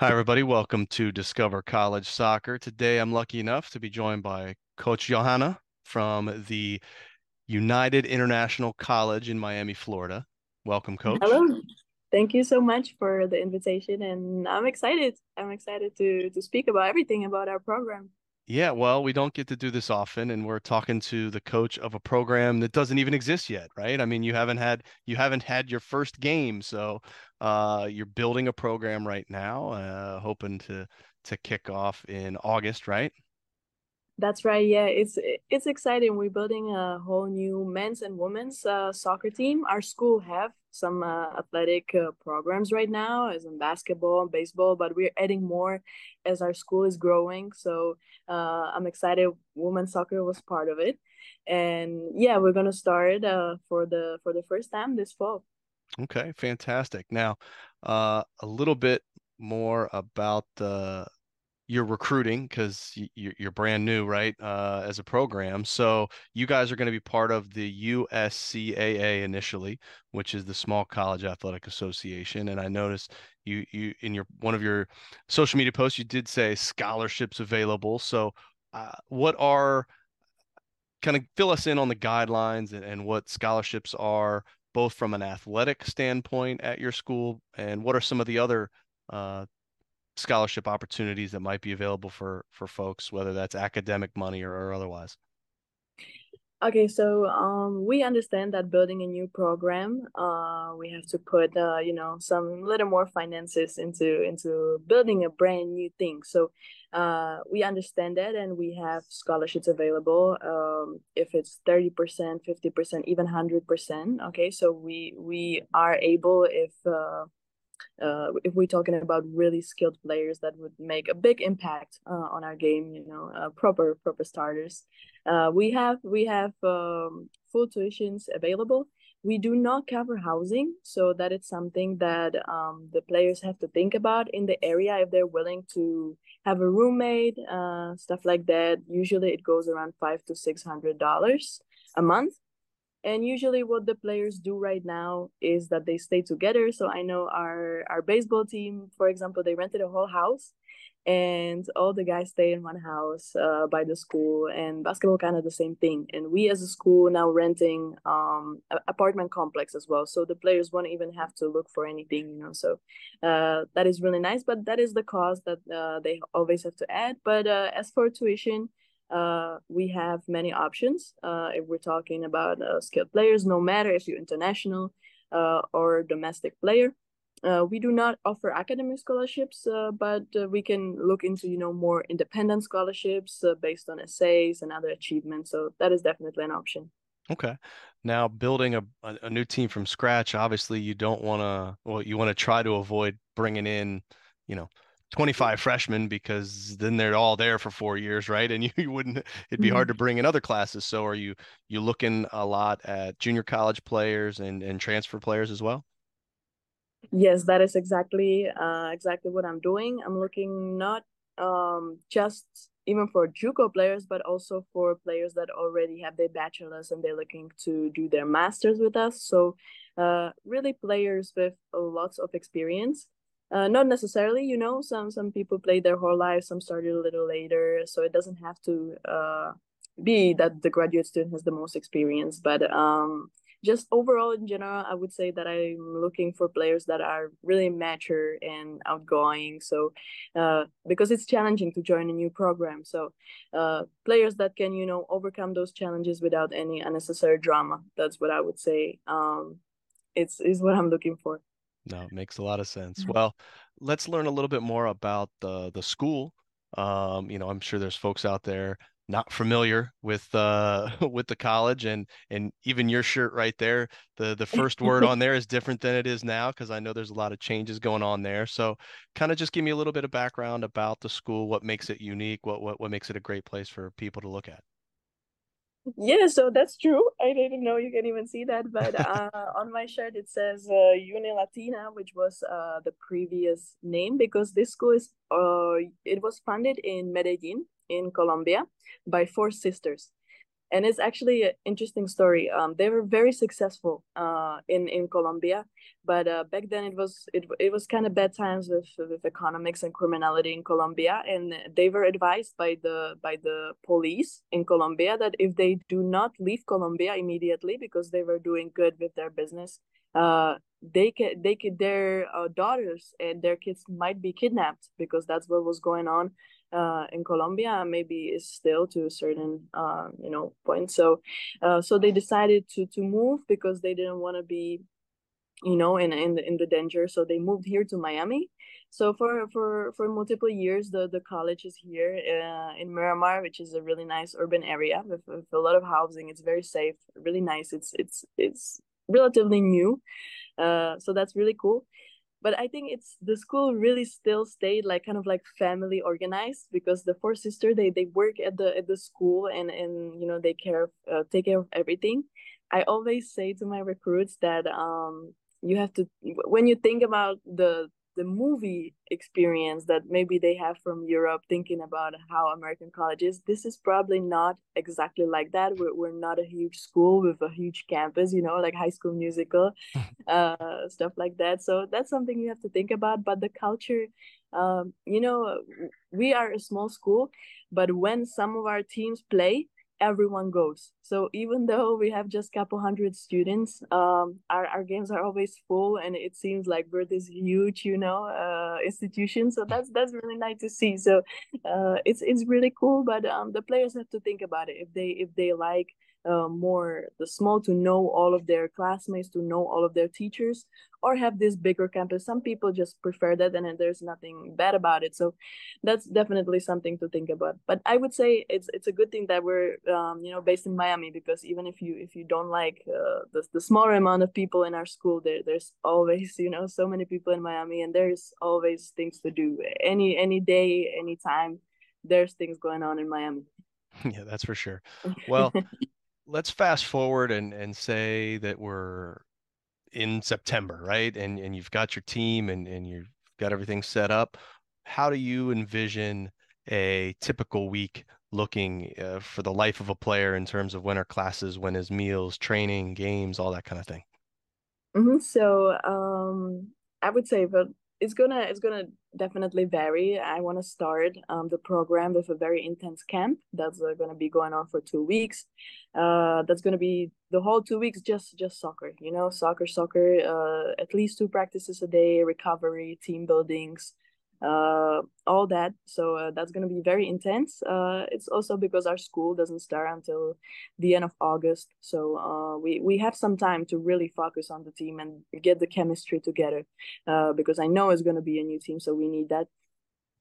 Hi, everybody. Welcome to Discover College Soccer. Today, I'm lucky enough to be joined by Coach Johana from the United International College in Miami, Florida. Welcome, Coach. Hello. Thank you so much for the invitation, and I'm excited. I'm excited to to speak about everything about our program. Yeah, well, we don't get to do this often, and we're talking to the coach of a program that doesn't even exist yet, right? I mean, you haven't had you haven't had your first game, so uh, you're building a program right now, uh, hoping to to kick off in August, right? That's right. Yeah, it's it's exciting. We're building a whole new men's and women's uh, soccer team. Our school have some uh, athletic uh, programs right now, as in basketball and baseball, but we're adding more as our school is growing. So uh, I'm excited. Women's soccer was part of it, and yeah, we're gonna start uh, for the for the first time this fall. Okay, fantastic. Now, uh, a little bit more about the you're recruiting because you're brand new, right? Uh, as a program, so you guys are going to be part of the USCAA initially, which is the Small College Athletic Association. And I noticed you you in your one of your social media posts you did say scholarships available. So, uh, what are kind of fill us in on the guidelines and, and what scholarships are, both from an athletic standpoint at your school, and what are some of the other uh, scholarship opportunities that might be available for for folks, whether that's academic money or, or otherwise? Okay, so um, we understand that building a new program, uh, we have to put uh, you know some little more finances into into building a brand new thing. So uh, we understand that, and we have scholarships available. Um, if it's thirty percent, fifty percent, even hundred percent. Okay, so we we are able if uh, if we're talking about really skilled players that would make a big impact uh, on our game, you know, uh, proper proper starters. Uh, we have we have um, full tuitions available. We do not cover housing, so that is something that um, the players have to think about in the area if they're willing to have a roommate, uh, stuff like that. Usually, it goes around five to six hundred dollars a month and usually what the players do right now is that they stay together. So i know our our baseball team for example they rented a whole house and all the guys stay in one house uh, by the school. And basketball kind of the same thing. And we as a school now renting um apartment complex as well. So the players won't even have to look for anything you know. So uh, that is really nice but that is the cost that uh, they always have to add. But uh, as for tuition uh, we have many options uh, if we're talking about uh, skilled players, no matter if you're international uh, or domestic player. Uh, we do not offer academic scholarships, uh, but we can look into you know more independent scholarships based on essays and other achievements. So that is definitely an option. Okay. Now building a, a new team from scratch, obviously you don't want to, well, you want to try to avoid bringing in, you know, 25 freshmen because then they're all there for four years right? And you, you wouldn't it'd be mm-hmm. hard to bring in other classes. So are you you looking a lot at junior college players and and transfer players as well? Yes that is exactly uh exactly what i'm doing. I'm looking not um just even for JUCO players, but also for players that already have their bachelor's and they're looking to do their masters with us. So, uh, really players with lots of experience uh, not necessarily you know some some people play their whole life some started a little later so it doesn't have to uh, be that the graduate student has the most experience but um, just overall in general i would say that i'm looking for players that are really mature and outgoing so uh, because it's challenging to join a new program so uh, players that can you know overcome those challenges without any unnecessary drama that's what i would say um, it's is what i'm looking for no, it makes a lot of sense. Mm-hmm. Well, let's learn a little bit more about the the school. Um, you know, I'm sure there's folks out there not familiar with uh with the college and and even your shirt right there the the first word on there is different than it is now because i know there's a lot of changes going on there so kind of just give me a little bit of background about the school what makes it unique what what, what makes it a great place for people to look at yeah, so that's true. I didn't know you can even see that, but uh, on my shirt it says uh, Uni Latina, which was uh, the previous name because this school is uh, it was founded in Medellin in Colombia by four sisters. And it's actually an interesting story. Um, they were very successful uh, in in Colombia, but uh, back then it was it, it was kind of bad times with with economics and criminality in Colombia, and they were advised by the by the police in Colombia that if they do not leave Colombia immediately because they were doing good with their business, uh, they can they could their uh, daughters and their kids might be kidnapped because that's what was going on uh, in Colombia, maybe is still to a certain uh, you know point. So, uh, so they decided to to move because they didn't want to be, you know, in in the in the danger. So they moved here to Miami. So for for for multiple years, the the college is here uh, in Miramar, which is a really nice urban area with, with a lot of housing. It's very safe, really nice. It's it's it's relatively new, uh, so that's really cool but i think it's the school really still stayed like kind of like family organized because the four sister they they work at the at the school and and you know they care uh, take care of everything. I always say to my recruits that um you have to when you think about the the movie experience that maybe they have from Europe, thinking about how American college is. This is probably not exactly like that. We're, we're not a huge school with a huge campus, you know, like High School Musical, uh, stuff like that. So that's something you have to think about. But the culture, um, you know, we are a small school, but when some of our teams play, everyone goes. So even though we have just a couple hundred students, um, our, our games are always full, and it seems like we're this huge, you know, uh, institution. So that's that's really nice to see. So uh, it's it's really cool. But um, the players have to think about it if they if they like uh, more the small to know all of their classmates to know all of their teachers or have this bigger campus. Some people just prefer that and there's nothing bad about it. So that's definitely something to think about. But i would say it's it's a good thing that we're um, you know based in miami because even if you if you don't like uh, the, the smaller amount of people in our school there there's always you know so many people in miami and there's always things to do. Any any day any time there's things going on in miami. Yeah that's for sure. Well let's fast forward and and say that we're in September, right? And and you've got your team and and you've got everything set up. How do you envision a typical week looking uh, for the life of a player in terms of when are classes, when is meals, training, games, all that kind of thing? Mm-hmm. So um, I would say, but it's gonna it's gonna definitely vary. I want to start um, the program with a very intense camp that's uh, gonna be going on for two weeks. Uh, that's gonna be the whole two weeks just just soccer. You know, soccer, soccer. Uh, at least two practices a day, recovery, team buildings, uh, all that. So uh, that's going to be very intense. Uh, it's also because our school doesn't start until the end of August. So uh, we, we have some time to really focus on the team and get the chemistry together uh, because I know it's going to be a new team. So we need that.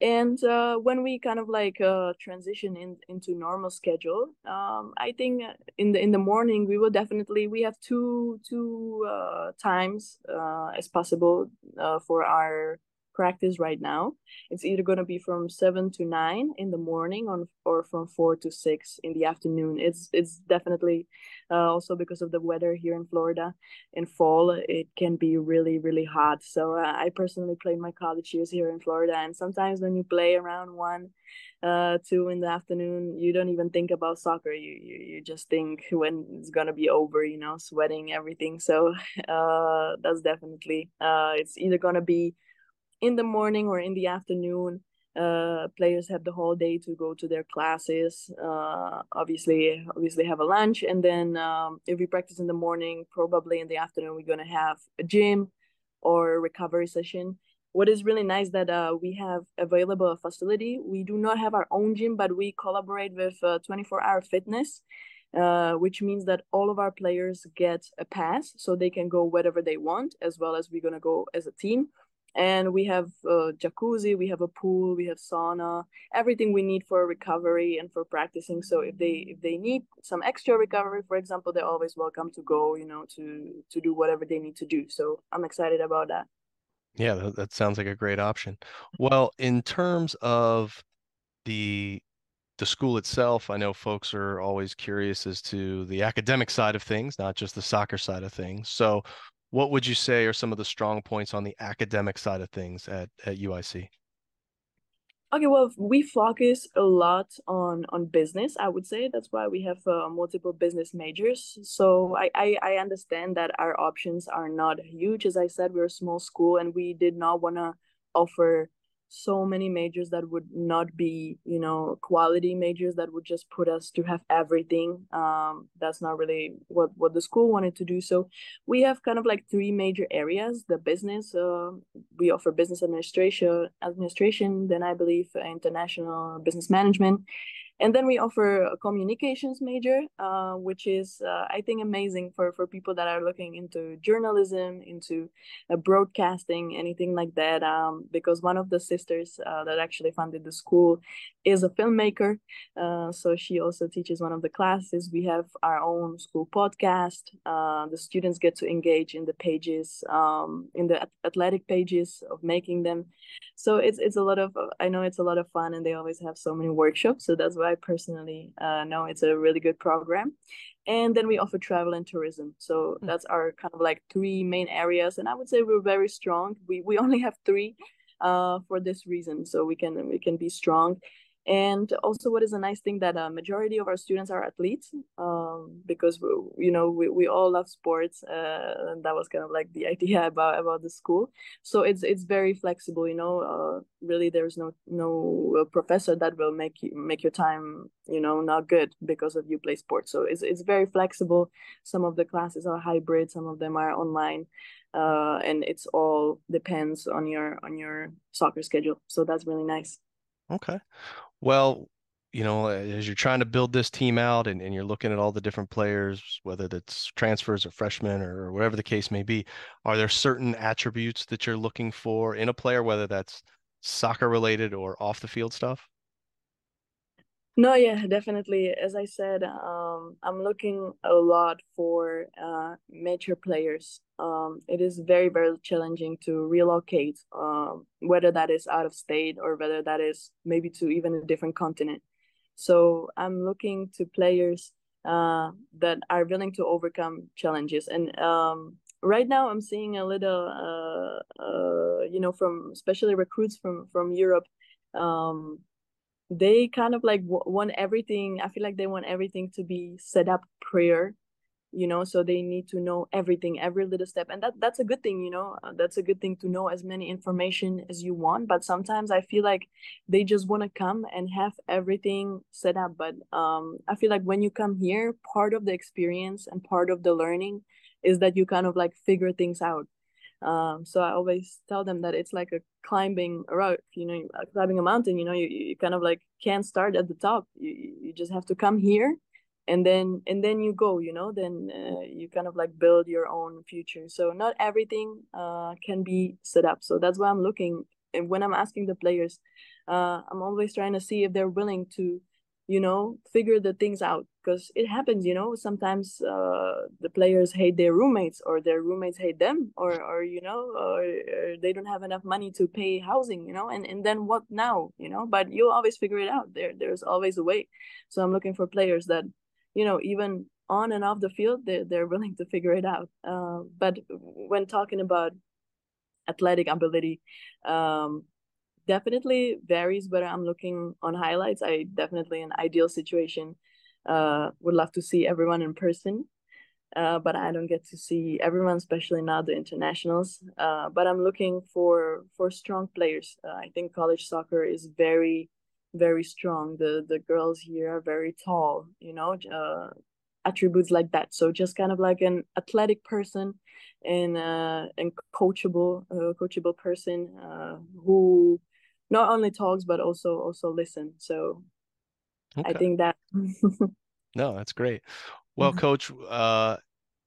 And uh, when we kind of like uh, transition in, into normal schedule, um, I think in the in the morning we will definitely we have two two uh, times uh, as possible uh, for our practice right now. It's either going to be from seven to nine in the morning on or from four to six in the afternoon. It's it's definitely uh, also because of the weather here in Florida. In fall, it can be really really hot. So uh, I personally played my college years here in Florida, and sometimes when you play around one, uh, two in the afternoon, you don't even think about soccer. You you, you just think when it's gonna be over. You know, sweating everything. So uh, that's definitely uh, it's either gonna be in the morning or in the afternoon uh, players have the whole day to go to their classes uh, obviously obviously have a lunch. And then um, if we practice in the morning probably in the afternoon we're going to have a gym or a recovery session. What is really nice that uh, we have available a facility. We do not have our own gym but we collaborate with 24 uh, hour fitness uh, which means that all of our players get a pass so they can go wherever they want as well as we're going to go as a team and we have a jacuzzi we have a pool we have sauna everything we need for recovery and for practicing. So if they if they need some extra recovery for example they're always welcome to go you know to to do whatever they need to do. So i'm excited about that. Yeah that, that sounds like a great option. Well in terms of the the school itself i know folks are always curious as to the academic side of things not just the soccer side of things. So what would you say are some of the strong points on the academic side of things at, at UIC? Okay, well, we focus a lot on on business. I would say that's why we have uh, multiple business majors. So I, I I understand that our options are not huge. As I said, we're a small school, and we did not want to offer so many majors that would not be you know quality majors that would just put us to have everything. Um that's not really what what the school wanted to do. So we have kind of like three major areas the business uh, we offer business administration administration then i believe international business management and then we offer a communications major uh, which is uh, i think amazing for for people that are looking into journalism into uh, broadcasting anything like that um, because one of the sisters uh, that actually funded the school is a filmmaker uh, so she also teaches one of the classes. We have our own school podcast uh, the students get to engage in the pages um, in the athletic pages of making them. So it's it's a lot of i know it's a lot of fun and they always have so many workshops so that's i personally uh, know it's a really good program. And then we offer travel and tourism. So mm. that's our kind of like three main areas. And i would say we're very strong. We we only have three uh, for this reason. So we can we can be strong and also what is a nice thing that a majority of our students are athletes um, because you know we, we all love sports uh, and that was kind of like the idea about about the school. So it's it's very flexible you know uh, really there's no no uh, professor that will make you make your time you know not good because of you play sports. So it's, it's very flexible. Some of the classes are hybrid some of them are online uh, and it's all depends on your on your soccer schedule. So that's really nice. Okay well, you know, as you're trying to build this team out and, and you're looking at all the different players, whether that's transfers or freshmen or whatever the case may be, are there certain attributes that you're looking for in a player, whether that's soccer related or off the field stuff? No, yeah, definitely. As I said, um, I'm looking a lot for uh, mature players. Um, it is very, very challenging to relocate, um, whether that is out of state or whether that is maybe to even a different continent. So I'm looking to players uh, that are willing to overcome challenges. And um, right now, I'm seeing a little, uh, uh, you know, from especially recruits from from Europe. Um, they kind of like want everything i feel like they want everything to be set up prior you know so they need to know everything every little step and that that's a good thing you know uh, that's a good thing to know as many information as you want but sometimes i feel like they just want to come and have everything set up but um i feel like when you come here part of the experience and part of the learning is that you kind of like figure things out um, so I always tell them that it's like a climbing a route, you know, uh, climbing a mountain, you know, you, you kind of like can't start at the top. You, you just have to come here and then and then you go you know then uh, you kind of like build your own future. So not everything uh, can be set up. So that's why i'm looking and when i'm asking the players uh, i'm always trying to see if they're willing to you know figure the things out because it happens you know sometimes uh, the players hate their roommates or their roommates hate them or or you know or, or, they don't have enough money to pay housing you know and and then what now you know? But you'll always figure it out. There there's always a way. So i'm looking for players that you know even on and off the field they're, they're willing to figure it out. Uh, but when talking about athletic ability um, definitely varies whether I'm looking on highlights. I definitely an ideal situation uh, would love to see everyone in person. Uh, but I don't get to see everyone, especially now the internationals. Uh, but I'm looking for for strong players. Uh, I think college soccer is very, very strong. The the girls here are very tall. You know, uh, attributes like that. So just kind of like an athletic person, and uh, and coachable, uh, coachable person uh, who not only talks but also also listen so okay. i think that no that's great well mm-hmm. coach uh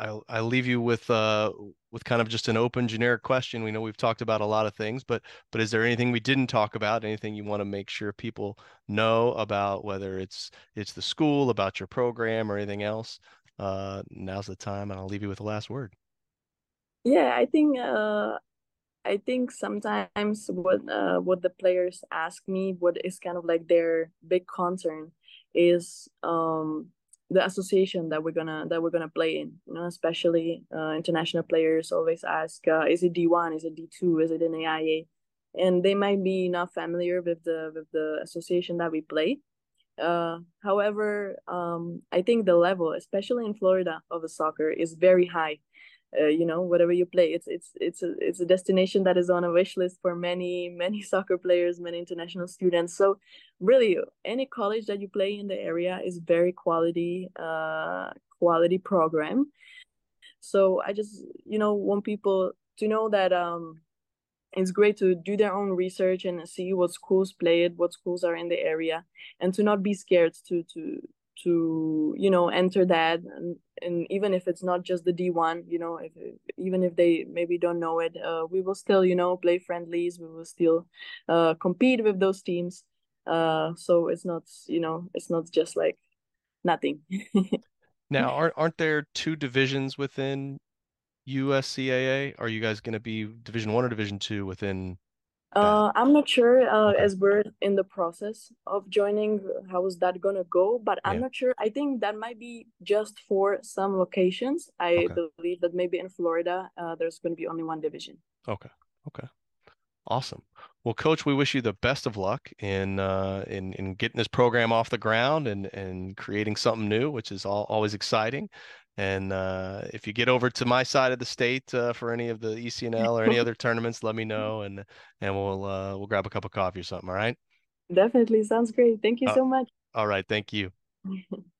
I I leave you with uh with kind of just an open generic question. We know we've talked about a lot of things, but but is there anything we didn't talk about? Anything you want to make sure people know about whether it's it's the school, about your program, or anything else? Uh, now's the time, and I'll leave you with the last word. Yeah, I think uh, I think sometimes what uh, what the players ask me, what is kind of like their big concern, is um, the association that we're gonna that we're gonna play in. You know, especially uh, international players always ask, uh, is it D one, is it D two, is it NAIA? and they might be not familiar with the with the association that we play. Uh, however, um, I think the level, especially in Florida, of a soccer is very high. Uh, you know, whatever you play, it's it's it's a it's a destination that is on a wish list for many many soccer players, many international students. So, really, any college that you play in the area is very quality uh quality program. So I just you know want people to know that um it's great to do their own research and see what schools play it, what schools are in the area, and to not be scared to to to you know enter that and, and even if it's not just the d1 you know if even if they maybe don't know it uh, we will still you know play friendlies we will still uh, compete with those teams uh, so it's not you know it's not just like nothing now aren't aren't there two divisions within USCAA? Are you guys going to be Division One or Division Two within? Uh, I'm not sure uh, as we're in the process of joining, how is that gonna go? But I'm Yeah. not sure. I think that might be just for some locations. I Okay. believe that maybe in Florida, uh, there's gonna be only one division. Okay. Okay. Awesome. Well, Coach, we wish you the best of luck in uh, in in getting this program off the ground and and creating something new, which is all, always exciting. And uh, if you get over to my side of the state uh, for any of the ECNL or any other tournaments, let me know and and we'll uh, we'll grab a cup of coffee or something. All right. Definitely sounds great. Thank you Uh, so much. all right. Thank you.